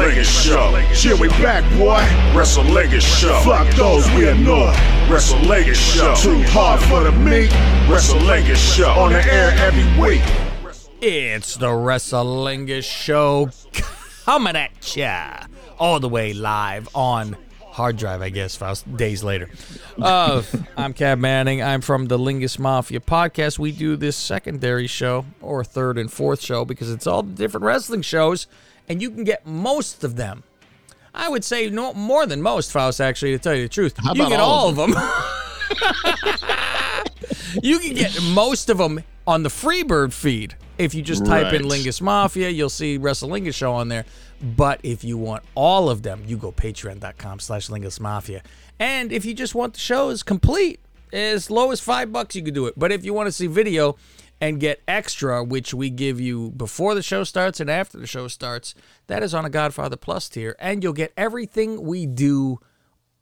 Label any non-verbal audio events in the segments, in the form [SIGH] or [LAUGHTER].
Wrestling Show. Here we back, boy. Wrestling Show. Fuck those we annoy. Wrestling Show. Too hard for the meat. Wrestling Show. On the air every week. It's the Wrestlingus Show coming at ya all the way live on hard drive, I guess, Faust, days later. Uh, [LAUGHS] I'm Cab Manning. I'm from the Lingus Mafia podcast. We do this secondary show, or third and fourth show, because it's all the different wrestling shows, and you can get most of them. I would say no more than most, Faust, actually, to tell you the truth. How you get all all of them. [LAUGHS] you can get most of them on the Freebird feed. If you just type in Lingus Mafia, you'll see Wrestlingus Show on there. But if you want all of them, you go patreon.com slash Lingus Mafia. And if you just want the shows complete, as low as five bucks, you can do it. But if you want to see video and get extra, which we give you before the show starts and after the show starts, that is on a Godfather Plus tier. And you'll get everything we do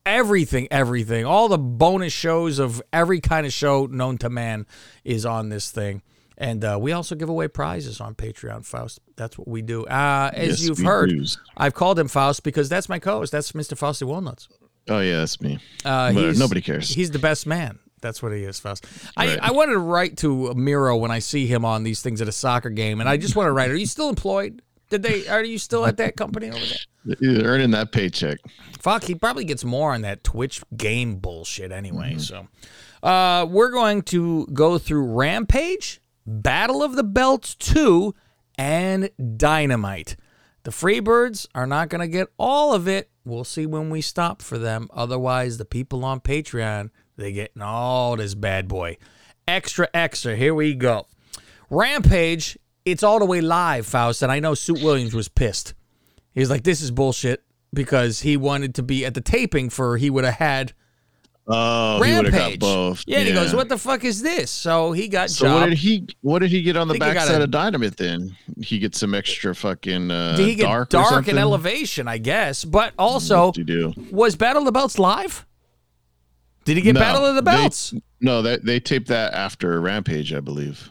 everything, everything, all the bonus shows of every kind of show known to man is on this thing. And uh, we also give away prizes on Patreon, Faust. That's what we do. Uh, as Yes, you've heard, do. I've called him Faust because that's my co-host. That's Mr. Fausty Walnuts. Oh yeah, that's me. Uh, But nobody cares. He's the best man. That's what he is, Faust. Right. I, I wanted to write to Miro when I see him on these things at a soccer game, and I just want to write, are you still employed? Did they? Are you still at that company over there? You're earning that paycheck. Fuck, he probably gets more on that Twitch game bullshit anyway. So, uh, we're going to go through Rampage, Battle of the Belts 2, and Dynamite. The Freebirds are not going to get all of it. We'll see when we stop for them. Otherwise, the people on Patreon, they getting all this bad boy. Extra, extra. Here we go. Rampage, it's all the way live, Faust, and I know Suit Williams was pissed. He's like, this is bullshit because he wanted to be at the taping for he would have had Oh, he would have got Rampage. both. Yeah, and he goes, what the fuck is this? So he got So what did he? What did he get on the backside of Dynamite? Then he gets some extra fucking uh, Did he get dark, dark, and elevation, I guess. But also, What do you do? was Battle of the Belts live? Did he get No, Battle of the they- Belts? No, they they taped that after Rampage, I believe.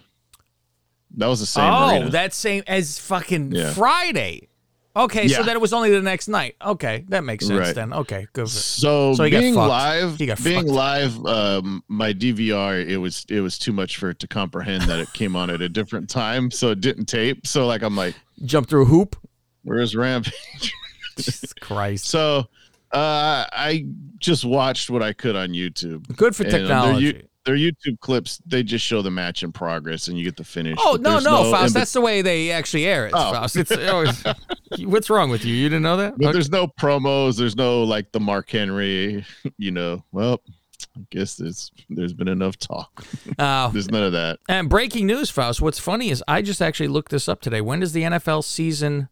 That was the same. oh, arena. that same as fucking Yeah. Friday. Okay, so Yeah. then it was only the next night. Okay, that makes sense Right. then. Okay, good. So, So being live, He got being fucked. live, um, my DVR it was it was too much for it to comprehend that it came on at a different time, so it didn't tape. So like I'm like, Jump through a hoop. where's Rampage? [LAUGHS] Jesus Christ. so uh, I just watched what I could on YouTube. Good for And, um, technology. Their, their YouTube clips, they just show the match in progress, and you get the finish. Oh but no, no, Faust. in- That's the way they actually air it, Oh. Faust. It's, always, [LAUGHS] [LAUGHS] what's wrong with you? You didn't know that? But Okay. there's no promos. There's no like the Mark Henry. [LAUGHS] You know, well, I guess there's there's been enough talk. Uh, There's none of that. and breaking news, Faust. What's funny is I just actually looked this up today. When does the NFL season,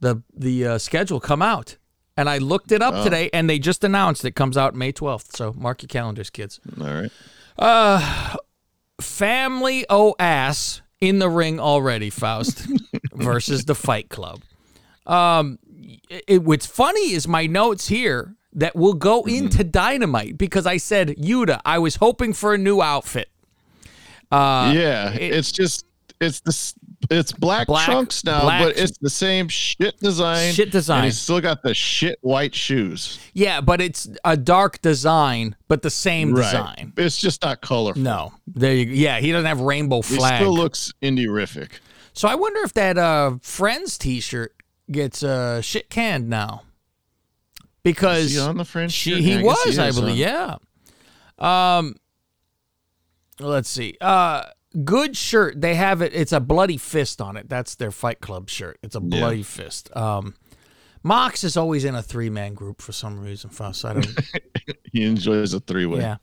the the uh, schedule come out? And I looked it up Oh. today, and they just announced it comes out May 12th. So mark your calendars, kids. All right. Uh, Family O ass in the ring already, Faust, [LAUGHS] versus the Fight Club. Um, it, what's funny is my notes here that will go Mm-hmm. into Dynamite because I said Yuta. I was hoping for a new outfit. Uh, yeah, it- it's just it's this it's black, Black- trunks now, black- but it's the same shit design. Shit design. And he's still got the shit white shoes. Yeah, but it's a dark design, but the same design. It's just not colorful. No, there you. Yeah, he doesn't have rainbow He flag. still looks indie-rific. so I wonder if that uh, Friends T-shirt gets uh, shit canned now because he on the Friends. She, shirt? he Yeah, I guess was, I believe. huh? Yeah. Um. Let's see. Uh, good shirt. They have it. It's a bloody fist on it. That's their Fight Club shirt. It's a Yeah. bloody fist. Um, Mox is always in a three man group for some reason. Fuss. I don't. [LAUGHS] He enjoys a three-way. yeah.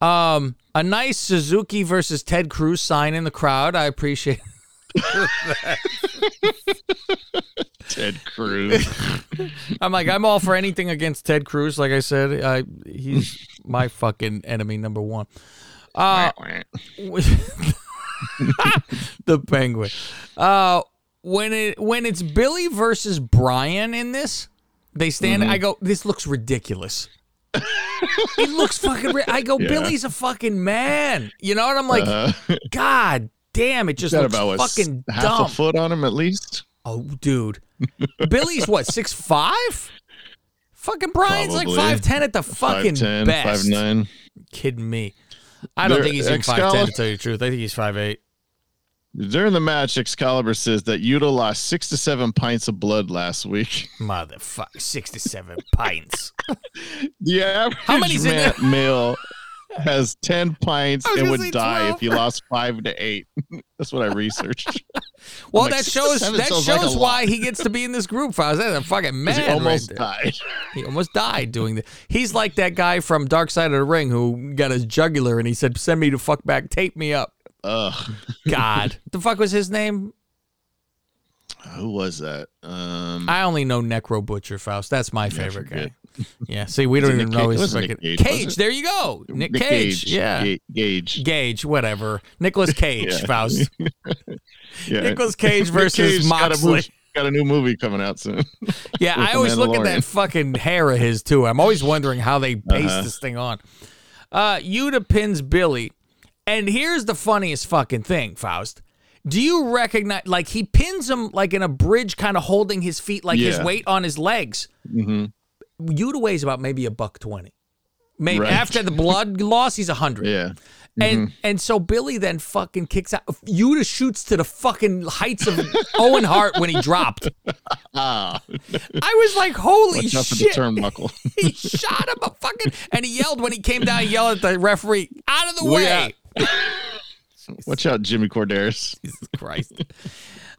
Um, a nice Suzuki versus Ted Cruz sign in the crowd. I appreciate. That. [LAUGHS] Ted Cruz. [LAUGHS] I'm like, I'm all for anything against Ted Cruz. Like I said, I, he's my fucking enemy number one. Uh, [LAUGHS] the penguin. Uh, when it when it's Billy versus Brian in this, they stand. Mm-hmm. I go, this looks ridiculous. it looks fucking. Ri- I go, [LAUGHS] Yeah. Billy's a fucking man. You know what I'm like? Uh, [LAUGHS] God damn, it just looks about fucking half dumb. a foot on him at least. Oh, dude. Billy's what, six five? Fucking Brian's Probably. like five ten at the fucking 5'10", best. 5'9". Kidding me. I don't think he's even five ten to tell you the truth. I think he's five eight. During the match, Excalibur says that Yuta lost six to seven pints of blood last week. [LAUGHS] Motherfucker, sixty seven [LAUGHS] pints. The average How many's in ma- there? male has 10 pints and would die 12. if he lost five to eight. [LAUGHS] That's what I researched. Well, like, that shows that sounds like shows why he gets to be in this group. I was a fucking [LAUGHS] man. he almost right died. He almost died doing this. He's like that guy from Dark Side of the Ring who got his jugular and he said, "Send me to fuck back, tape me up." Ugh. God, [LAUGHS] What the fuck was his name? Who was that? Um, I only know Necro Butcher Faust. That's my favorite guy. Yeah. See, we don't even know Cage? his fucking Cage. Cage, there you go, Nick, Nick Cage. Yeah. Ga- Gage. Gage, whatever. Nicholas Cage, Yeah. Faust. [LAUGHS] Yeah. Nicholas Cage versus Cage got a, Moxley. got a new movie coming out soon. [LAUGHS] Yeah, I always look at that fucking hair of his too. I'm always wondering how they base Uh-huh. this thing on. Uh, Yuta pins Billy, and here's the funniest fucking thing, Faust. Do you recognize? Like he pins him like in a bridge, kind of holding his feet, like his weight on his legs. hmm Yuta weighs about maybe a buck twenty. Maybe Right. after the blood [LAUGHS] loss, he's a hundred. Yeah. And and so Billy then fucking kicks out. Yuta shoots to the fucking heights of [LAUGHS] Owen Hart when he dropped. Ah, I was like, holy watch out for the shit! [LAUGHS] he shot him a fucking and he yelled when he came down. He yelled at the referee, "Out of the Way way!" Watch out, Jimmy Korderas. [LAUGHS] Jesus Christ.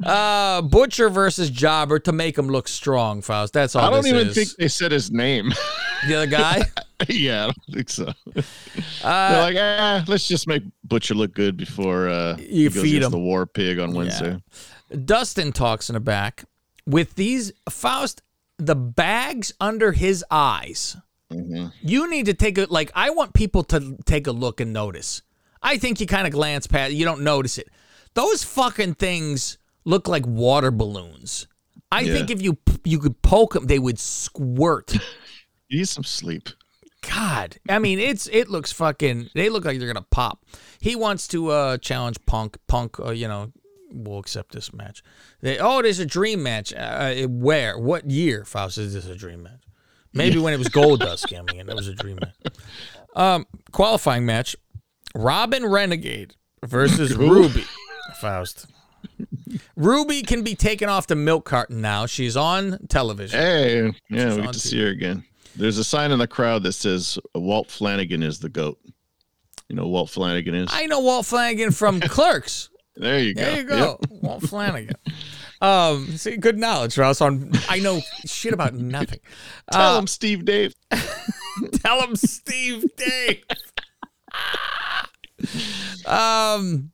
Uh, Butcher versus Jobber to make him look strong. Faust. That's all. I don't even is. think they said his name. the other guy. [LAUGHS] yeah, I don't think so. [LAUGHS] Uh, They're like, ah, let's just make Butcher look good before uh, You he goes feed him. the War Pig on Wednesday. Dustin talks in the back with these Faust. The bags under his eyes. Mhm. You need to take a like. I want people to take a look and notice. I think you kind of glance past. You don't notice it. Those fucking things look like water balloons. I Yeah. think if you you could poke them, they would squirt. [LAUGHS] You need some sleep. God, I mean, it's it looks fucking. They look like they're gonna pop. He wants to uh challenge Punk. Punk, uh, you know, will accept this match. They, oh, it is a dream match. Uh, where? What year? Faust is this a dream match? Maybe when it was Goldust coming in, it was a dream match. [LAUGHS] Um, qualifying match: Robyn Renegade versus [LAUGHS] Ruby. Faust. Ruby can be taken off the milk carton now. She's on television. Hey, yeah, She's we to TV. see her again. There's a sign in the crowd that says Walt Flanagan is the goat. You know Walt Flanagan is. I know Walt Flanagan from [LAUGHS] Clerks. there you go. There you Yep. go, Walt Flanagan. Um, see, good knowledge, Ross. On I know shit about nothing. Tell Uh, him, Steve Dave. [LAUGHS] tell him, Steve Dave. Um,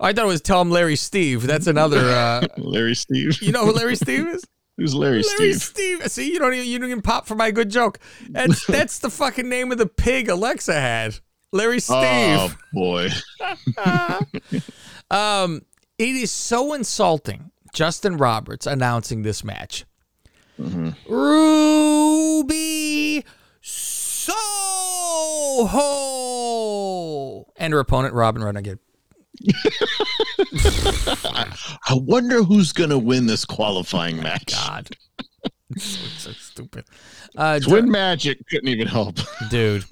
I thought it was Tom Larry Steve. That's another. Uh, [LAUGHS] Larry Steve. you know who Larry Steve is? Who's Larry, Larry Steve? Steve. See, you don't even you don't even pop for my good joke. That's [LAUGHS] that's the fucking name of the pig Alexa had. Larry Steve. Oh boy. [LAUGHS] Um, it is so insulting. Justin Roberts announcing this match. Ruby Soho and her opponent Robyn Renegade. [LAUGHS] I wonder who's gonna win this qualifying match. God, so, so stupid. [LAUGHS] Uh, Twin Magic couldn't even help. [LAUGHS] dude.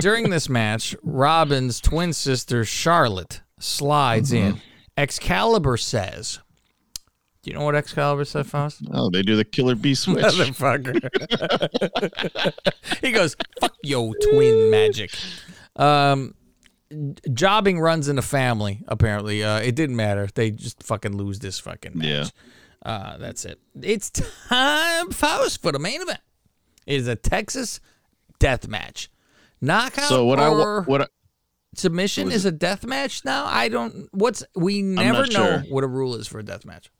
During this match, Robyn's twin sister Charlotte slides in. Excalibur says, "Do you know what Excalibur said, Faust?" [LAUGHS] Oh, they do the killer bee [LAUGHS] switch. Motherfucker. [LAUGHS] he goes, "Fuck yo, twin magic." Um, jobbing runs in the family. Apparently, uh, it didn't matter. They just fucking lose this fucking match. Yeah. Uh, that's it. It's time, Faust, for the main event. It is a Texas death match. Knockout so what or wa- what I, submission is a death match now. I don't. What's we never know sure. what a rule is for a death match.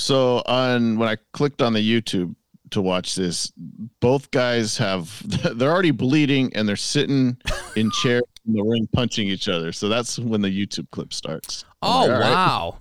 So on when I clicked on the YouTube to watch this, both guys have [LAUGHS] they're already bleeding and they're sitting in [LAUGHS] chairs in the ring punching each other. So that's when the YouTube clip starts. Oh like, all right.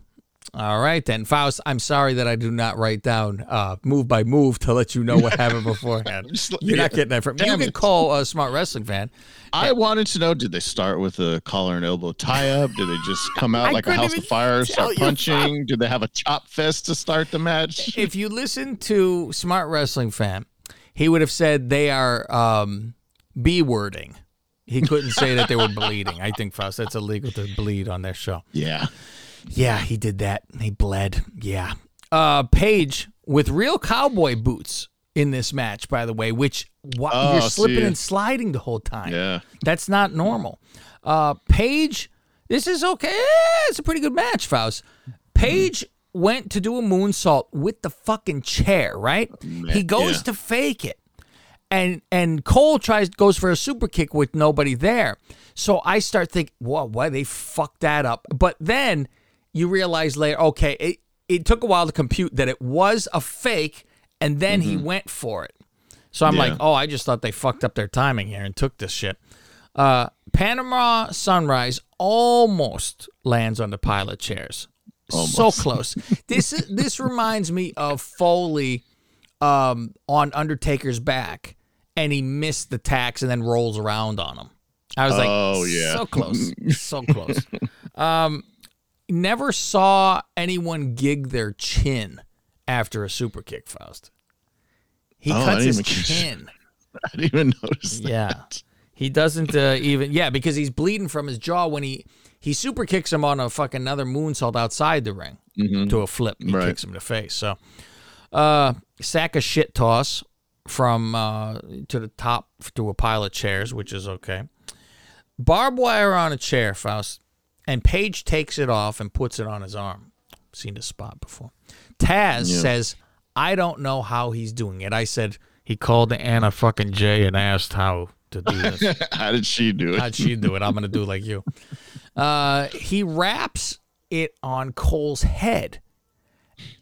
Wow. All right then, Faust. I'm sorry that I do not write down uh, move by move to let you know what happened [LAUGHS] beforehand. Just- You're not getting that from me. You Damn can call a smart wrestling fan. I wanted to know: Did they start with a collar and elbow tie up? Did they just come out like a house of fire, tell start you, punching? Did they have a chop fest to start the match? If you listen to smart wrestling fan, he would have said they are um, b wording. He couldn't say that they were [LAUGHS] bleeding. I think Faust, that's illegal to bleed on their show. Yeah, Yeah, he did that. He bled. Yeah. Uh, Page with real cowboy boots in this match, by the way, which Oh, you're slipping see. and sliding the whole time. yeah. That's not normal. Uh, Page, this is okay. It's a pretty good match, Faust. Page went to do a moonsault with the fucking chair, right? He goes yeah. to fake it. And and Cole tries goes for a super kick with nobody there. So I start thinking, whoa, why they fucked that up? But then you realize later, okay, it, it took a while to compute that it was a fake, and then he went for it. So I'm Yeah. like, oh, I just thought they fucked up their timing here and took this shit. Uh, Panama Sunrise almost lands on the pilot chairs. So close. this this reminds me of Foley um, on Undertaker's back, and he missed the tax and then rolls around on him. I was like, Oh, yeah. so close, so close. [LAUGHS] Um, never saw anyone gig their chin after a super kick, Faust. He Oh, cuts his chin. [LAUGHS] I didn't even notice that. Yeah. He doesn't uh, even yeah because he's bleeding from his jaw when he he super kicks him on a fucking another moonsault outside the ring to a flip. He Right. kicks him in the face. So, uh, sack of shit toss from uh, to the top to a pile of chairs, which is okay. Barbed wire on a chair, Faust, and Page takes it off and puts it on his arm. Seen this spot before. Taz Yeah. says, "I don't know how he's doing it." I said he called Anna fucking Jay and asked how to do [LAUGHS] this. How did she do it? How'd she do it? I'm gonna do like you. [LAUGHS] Uh, he wraps it on Cole's head,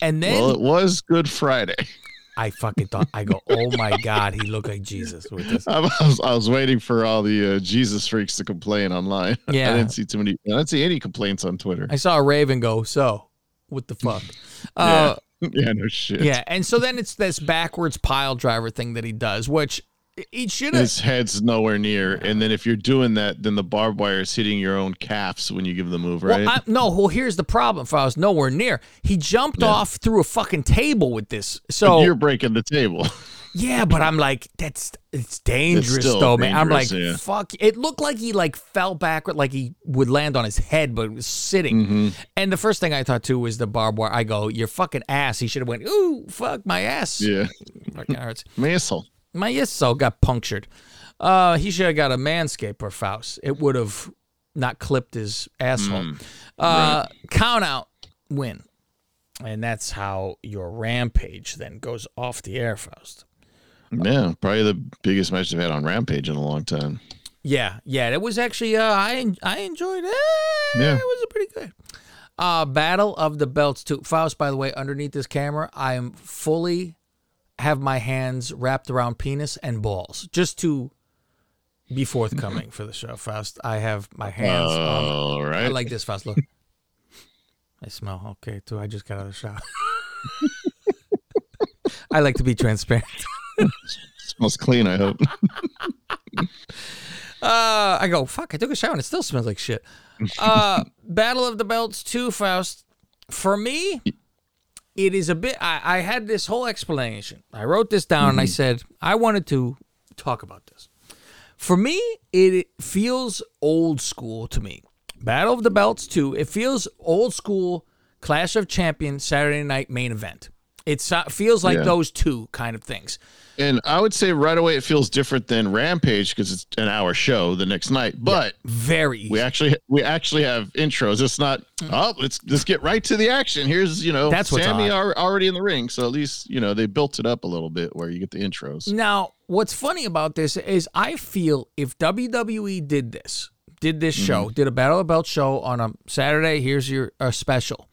and then well, it was Good Friday. I fucking thought I go, oh my god, he looked like Jesus with this. [LAUGHS] I was, I was waiting for all the uh, Jesus freaks to complain online. [LAUGHS] Yeah. I didn't see too many. I didn't see any complaints on Twitter. I saw a Raven go, so what the fuck? [LAUGHS] Uh, yeah, no shit. yeah, and so then it's this backwards pile driver thing that he does, which he should have. His head's nowhere near, and then if you're doing that, then the barbed wire is hitting your own calves when you give the move, right? Well, I, no, well, here's the problem. If I was nowhere near, he jumped off through a fucking table with this. So you're breaking the table. [LAUGHS] Yeah, but I'm like, that's it's dangerous still though, man. I'm like, yeah. fuck. It looked like he like fell backward, like he would land on his head, but it was sitting. Mm-hmm. And the first thing I thought too was the barbed wire. I go, your fucking ass. He should have went, ooh, fuck my ass. yeah, Fucking hurts. [LAUGHS] Maisel. My yes so got punctured. Uh, he should have got a manscaper Faust. It would have not clipped his asshole. Mm, uh, Count out win, and that's how your rampage then goes off the air, Faust. Yeah, probably the biggest match they've had on Rampage in a long time. Yeah, yeah, it was actually uh, I I enjoyed it. Yeah. It was pretty good. Uh, Battle of the Belts too. Faust, by the way, underneath this camera, I am fully have my hands wrapped around penis and balls just to be forthcoming for the show. Faust, I have my hands. on, All I like this, Faust. Look, I smell okay too. I just got out of the shower. [LAUGHS] I like to be transparent. [LAUGHS] Smells clean. I hope. [LAUGHS] Uh, I go, fuck, I took a shower and it still smells like shit. Uh, Battle of the Belts 2, Faust. For me, it is a bit, I, I had this whole explanation. I wrote this down and I mm-hmm. said, I wanted to talk about this. For me, it feels old school to me. Battle of the Belts 2, it feels old school Clash of Champions Saturday night main event. It so- uh, feels like Yeah. those two kind of things. And I would say right away it feels different than Rampage because it's an hour show the next night. But Very easy. we actually we actually have intros. It's not oh let's let's get right to the action. Here's you know Mm. That's Sammy are already in the ring, so at least you know they built it up a little bit where you get the intros. Now, what's funny about this is I feel if WWE did this, did this show, did a Battle of the Belt show on a Saturday, here's your uh, special,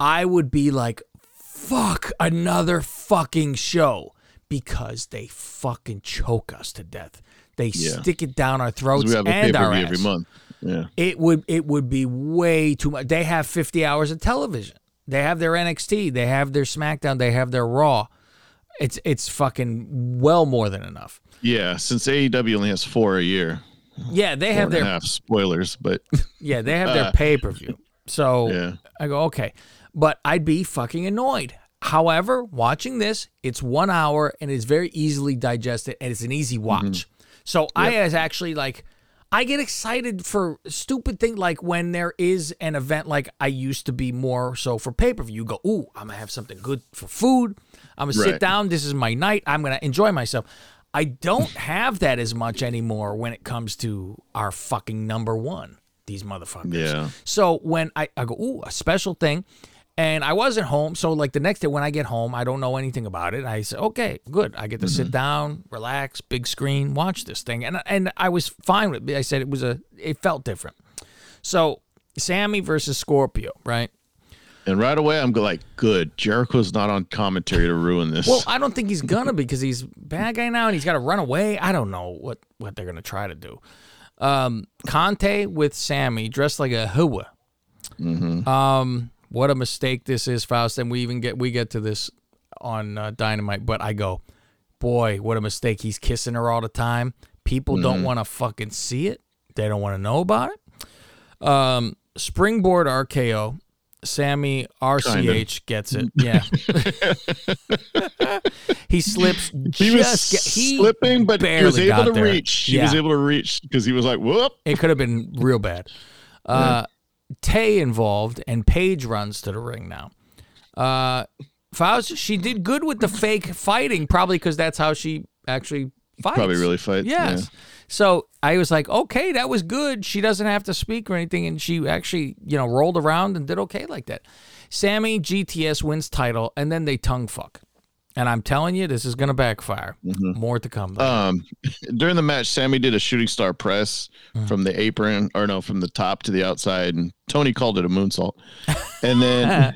I would be like, fuck another fucking show because they fucking choke us to death. They Yeah. stick it down our throats We have a pay and our ass. every month. Yeah, It would it would be way too much. They have 50 hours of television. They have their NXT, they have their SmackDown, they have their Raw. It's it's fucking well more than enough. Yeah, since AEW only has four a year, Yeah, they have their half spoilers, but [LAUGHS] yeah, they have their [LAUGHS] Uh, pay per view. So yeah, I go, okay. But I'd be fucking annoyed. However, watching this, it's one hour and it's very easily digested and it's an easy mm-hmm. watch. So I is actually like, I get excited for stupid thing like when there is an event like I used to be more so for pay per view. You go, ooh, I'm gonna have something good for food. I'm gonna sit down. This is my night. I'm gonna enjoy myself. I don't [LAUGHS] have that as much anymore when it comes to our fucking number one. These motherfuckers. Yeah. So when I, I go, ooh, a special thing. And I wasn't home. So like the next day when I get home, I don't know anything about it. I said, okay, good. I get to sit down, relax, big screen, watch this thing. And and I was fine with it. I said it was a it felt different. So Sammy versus Scorpio, right? and right away I'm like, good. Jericho's not on commentary to ruin this. Well, I don't think he's gonna because he's bad guy now and he's got to run away. I don't know what what they're gonna try to do. Um, Conti with Sammy dressed like a hua. Um, what a mistake this is, Faust. And we even get we get to this on uh, Dynamite, but I go, boy, what a mistake. He's kissing her all the time. People don't want to fucking see it. They don't want to know about it. Um, springboard RKO. Sammy RCH gets it. [LAUGHS] Yeah. [LAUGHS] he slips he was get, he slipping, but he was able to there. reach. He was able to reach because he was like, whoop. It could have been real bad. Uh, Tay involved, and Page runs to the ring now. Uh, Faust, she did good with the fake fighting, probably because that's how she actually fights. Probably really fights. Yes. So I was like, okay, that was good. She doesn't have to speak or anything, and she actually, you know, rolled around and did okay like that. Sammy GTS wins title, and then they tongue fuck. And I'm telling you, this is gonna backfire. More to come. though. Um, [LAUGHS] during the match, Sammy did a shooting star press Mm-hmm. from the apron, or no, from the top to the outside, and Tony called it a moonsault. And then,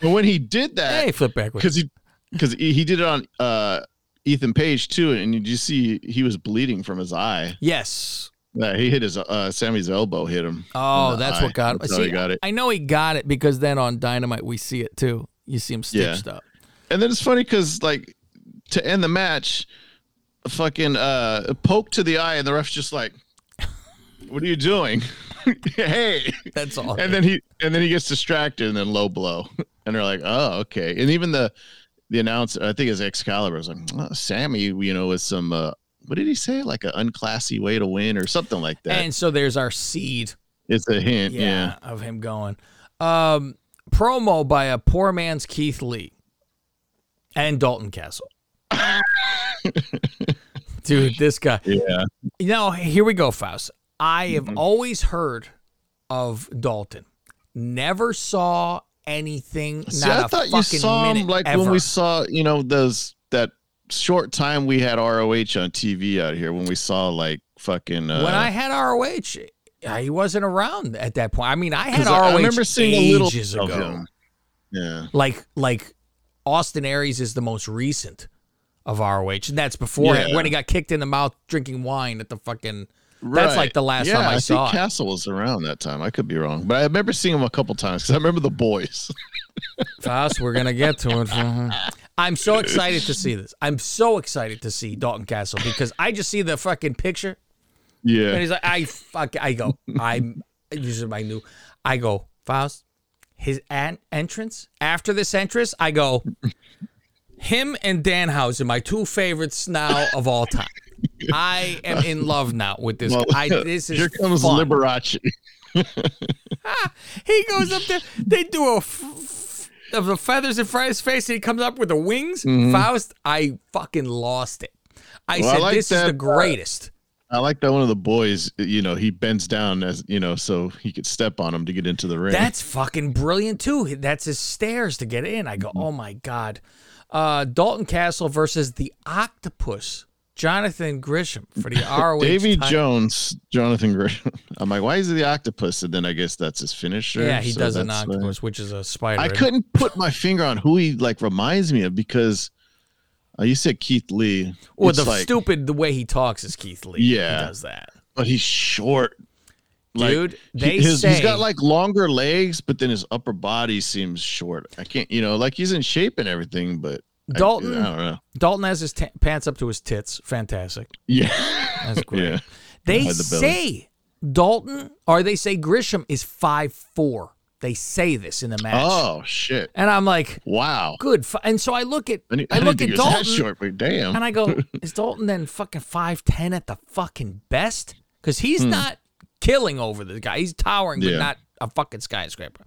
but [LAUGHS] when he did that, hey, flip backwards. because he because he, did it on uh Ethan Page too, and you see he was bleeding from his eye. Yes. Yeah, he hit his uh Sammy's elbow hit him. Oh, that's eye. what got him. That's See, got it. I know he got it because then on Dynamite we see it too. You see him Yeah. stitched up. And then it's funny because like to end the match, a fucking uh poke to the eye, and the ref's just like, "What are you doing?" [LAUGHS] hey, That's all. and then he and then he gets distracted, and then low blow, and they're like, "Oh, okay." And even the the announcer, I think it's Excalibur, was like, oh, "Sammy, you know, with some." uh what did he say? Like an unclassy way to win, or something like that. and so there's our seed. it's a hint, Yeah, yeah. of him going. Um, promo by a poor man's Keith Lee and Dalton Castle. Dude, this guy. Yeah, You know, here we go, Faust. I have Mm-hmm. always heard of Dalton. Never saw anything. See, not I thought you saw him like ever. when we saw, you know, those that short time we had ROH on TV out here when we saw like fucking. Uh, when I had ROH, he wasn't around at that point. I mean, I had ROH I remember seeing a little ago. him. Yeah, Like like Austin Aries is the most recent of ROH, and that's before Yeah. when he got kicked in the mouth drinking wine at the fucking. That's like the last yeah, time I, I saw think it. Castle was around that time. I could be wrong, but I remember seeing him a couple times because I remember the boys. [LAUGHS] Fast, we're gonna get to it. [LAUGHS] I'm so excited to see this. I'm so excited to see Dalton Castle because I just see the fucking picture Yeah, and he's like, I fuck. I go. I'm. Is my new. I go. Faust. His an- entrance after this entrance, I go. Him and Danhausen, my two favorites now of all time. I am in love now with this. Well, guy. I, this is here comes fun. Liberace. [LAUGHS] He goes up there. They do a f- of the feathers in front of his face, and he comes up with the wings. Faust, I fucking lost it. I Mm-hmm. Well, I said, like "This is that, the uh, greatest." I like that one of the boys. You know, he bends down as you know, so he could step on him to get into the ring. That's fucking brilliant too. That's his stairs to get in. I go, oh my god. Uh, Dalton Castle versus the Octopus, Jonathan Gresham for the [LAUGHS] ROH. Davy title. Jones, Jonathan Gresham. [LAUGHS] I'm like, why is he the octopus? And then I guess that's his finisher. Yeah, he so does an uh, octopus, which is a spider. I couldn't put my finger on who he like reminds me of because uh, you said Keith Lee. Well, the like, stupid the way he talks is Keith Lee. Yeah. he does that. but he's short. Like, Dude, they his, say he's got like longer legs, but then his upper body seems short. I can't, you know, like he's in shape and everything, but Dalton- I, don't know. Dalton has his ta pants up to his tits. Fantastic. Yeah, That's great. [LAUGHS] yeah. They the say Dalton or they say Gresham is five four. They say this in the match. Oh shit! And I'm like, Wow. good. And so I look at I, [LAUGHS] I look at think he was Dalton short, but damn. and I go, [LAUGHS] is Dalton then fucking five ten at the fucking best? Because he's not killing over the guy. He's towering, but Hmm. Yeah. not a fucking skyscraper.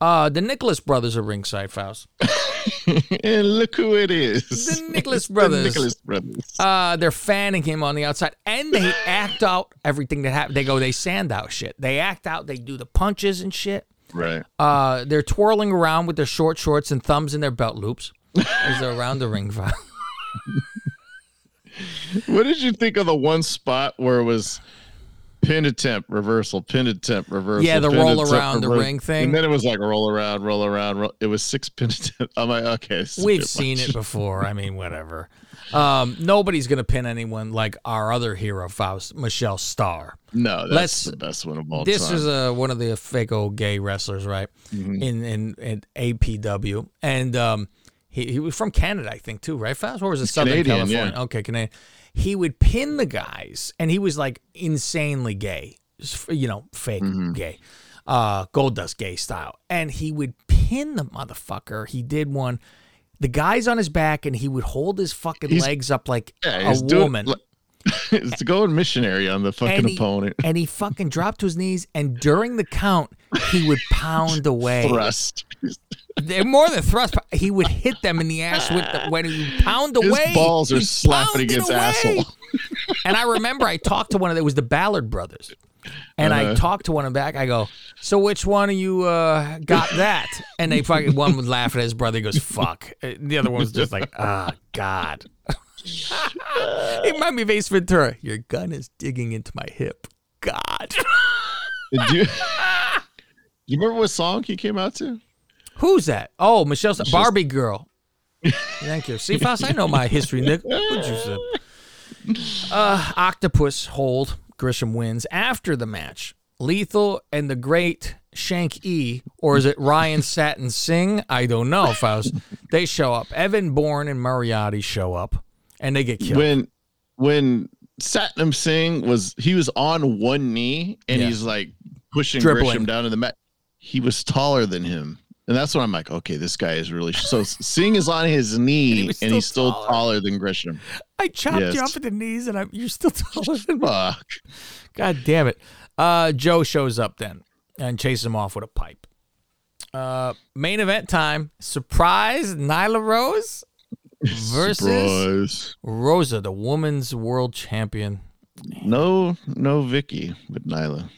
Uh, the Nicholas brothers are ringside, Faust. [LAUGHS] and look who it is. The Nicholas brothers. The. Nicholas brothers. Uh, they're fanning him on the outside, and they act out everything that happened. They go, they sand out shit. They act out. They do the punches and shit. Right. Uh, they're twirling around with their short shorts and thumbs in their belt loops as they're around the ring. [LAUGHS] What did you think of the one spot where it was pin attempt, reversal, pin attempt, reversal? Yeah, the roll around the ring thing. And then it was like roll around, roll around. Roll. It was six pin attempt. I'm like, okay. this is a We've seen much. it before. I mean, whatever. Um, nobody's gonna pin anyone like our other hero, Faust, Michelle Starr. No, that's Let's- the best one of all This time. is uh, one of the fake old gay wrestlers, right? Mm-hmm. In, in in APW, and um, he he was from Canada, I think, too, right? Faust, or was it Southern Canadian, California? yeah. Okay, Canadian. He would pin the guys, and he was like insanely gay, you know, fake Mm-hmm. gay, uh, Goldust gay style, and he would pin the motherfucker. He did one. The guy's on his back, and he would hold his fucking He's- legs up like Yeah, a woman. doing- [LAUGHS] it's going missionary on the fucking and he, opponent. and he fucking dropped to his knees, and during the count, he would [LAUGHS] pound away. Thrust. They're more than thrust. He would hit them in the ass with the, when he would pound His away. balls are slapping against away. asshole. [LAUGHS] And I remember I talked to one of them. It was the Ballard brothers. And I Uh-huh. talked to one of them back. I go, so which one of you uh, got that? And they fucking one would laugh at his brother. He goes, fuck. Uh, The other one was just like, ah, God. [LAUGHS] it me of Ace Ventura. Your gun is digging into my hip. God. Did you, [LAUGHS] you remember what song he came out to? Who's that? Oh, Michelle, Barbie girl. Thank you. See, Faust, I know my history, Nick. [LAUGHS] What'd you say? Uh, Octopus hold. Gresham wins after the match. Lethal and the great Shank E, or is it Ryan Satin Singh? I don't know, Faust. They show up. Evan Bourne and Mariotti show up, and they get killed. When when Satnam Singh was he was on one knee and Yeah. he's like pushing Dribbling. Gresham down to the mat. He was taller than him. And that's when I'm like, okay, this guy is really so Singh is on his knee was and, he's still taller. taller than Gresham. I chopped you off at the knees, and I'm, you're still [LAUGHS] taller than me. Fuck. God damn it. Uh, Joe shows up then and chases him off with a pipe. Uh, main event time. Surprise Nyla Rose versus Surprise. Rosa, the woman's world champion. No, no Vicky, but Nyla.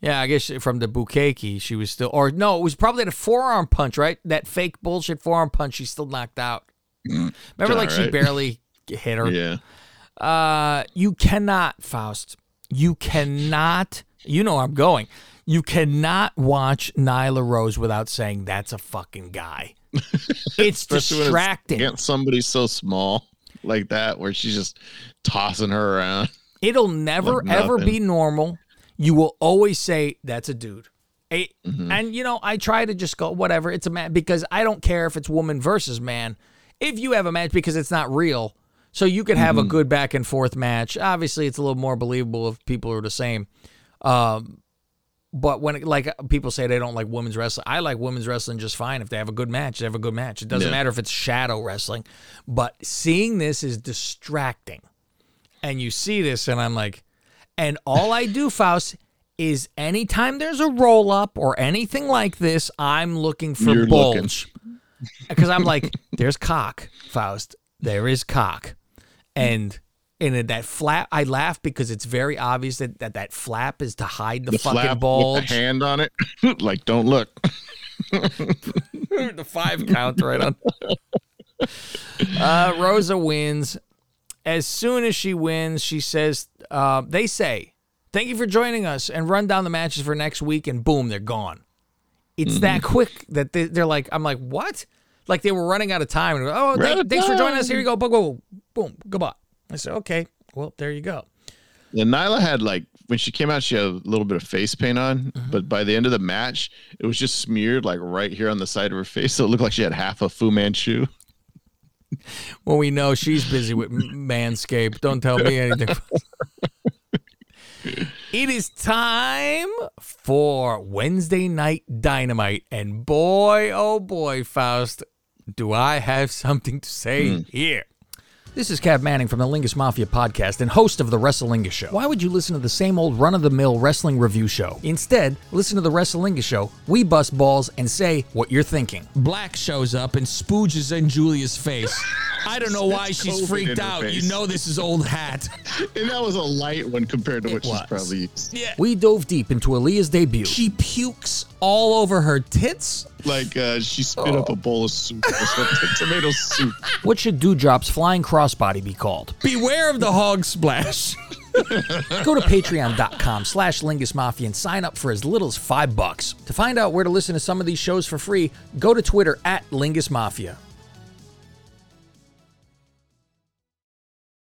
Yeah, I guess from the Bukaki, she was still, or no, it was probably the forearm punch, right? That fake bullshit forearm punch. She's still knocked out. Remember, like she barely hit her. Yeah. Uh, you cannot, Faust. You cannot. You know I'm going. You cannot watch Nyla Rose without saying that's a fucking guy. [LAUGHS] It's when it's distracting. against somebody so small like that, where she's just tossing her around. It'll never Like ever be normal. You will always say that's a dude. A- Mm-hmm. And you know, I try to just go whatever. It's a man because I don't care if it's woman versus man. If you have a match because it's not real, so you could Mm-hmm. have a good back and forth match. Obviously, it's a little more believable if people are the same. Um, but when it, like people say they don't like women's wrestling, I like women's wrestling just fine. If they have a good match, they have a good match. It doesn't Yeah. matter if it's shadow wrestling. But seeing this is distracting and you see this, and I'm like, and all I do, Faust, is anytime there's a roll up or anything like this, I'm looking for You're bulge. [LAUGHS] Because I'm like, there's cock, Faust. There is cock. And and that flap, I laugh because it's very obvious that that, that flap is to hide the, The fucking flap bulge. hand on it, [LAUGHS] like don't look. [LAUGHS] the five count right on. Uh, Rosa wins. As soon as she wins, she says, uh, they say, thank you for joining us and run down the matches for next week, and boom, they're gone. It's that quick that they, they're like, I'm like, what? Like they were running out of time. And, oh, thanks for joining us. Here you go. Boom, boom, boom, goodbye. I said, okay, well, there you go. And Nyla had like when she came out, she had a little bit of face paint on, mm-hmm. but by the end of the match, it was just smeared like right here on the side of her face, so it looked like she had half a Fu Manchu. [LAUGHS] Well, we know she's busy with Manscaped. Don't tell me anything. [LAUGHS] it is time for Wednesday Night Dynamite. And boy, oh boy, Faust, do I have something to say hmm. here. This is Cav Manning from the Lingus Mafia podcast and host of the Wrestlingus Show. Why would you listen to the same old run of the mill wrestling review show? Instead, listen to the Wrestlingus Show. We bust balls and say what you're thinking. Black shows up and spooges in Julia's face. [LAUGHS] I don't know why It's she's COVID freaked out. face. You know this is old hat. [LAUGHS] And that was a light one compared to what she's probably used. Yeah. We dove deep into Aaliyah's debut. She pukes all over her tits. Like uh, she spit up a bowl of soup or something, [LAUGHS] tomato soup. What should Dewdrop's flying crossbody be called? Beware of the hog splash. [LAUGHS] Go to patreon.com slash Lingus Mafia and sign up for as little as five bucks. To find out where to listen to some of these shows for free, go to Twitter at Lingus Mafia.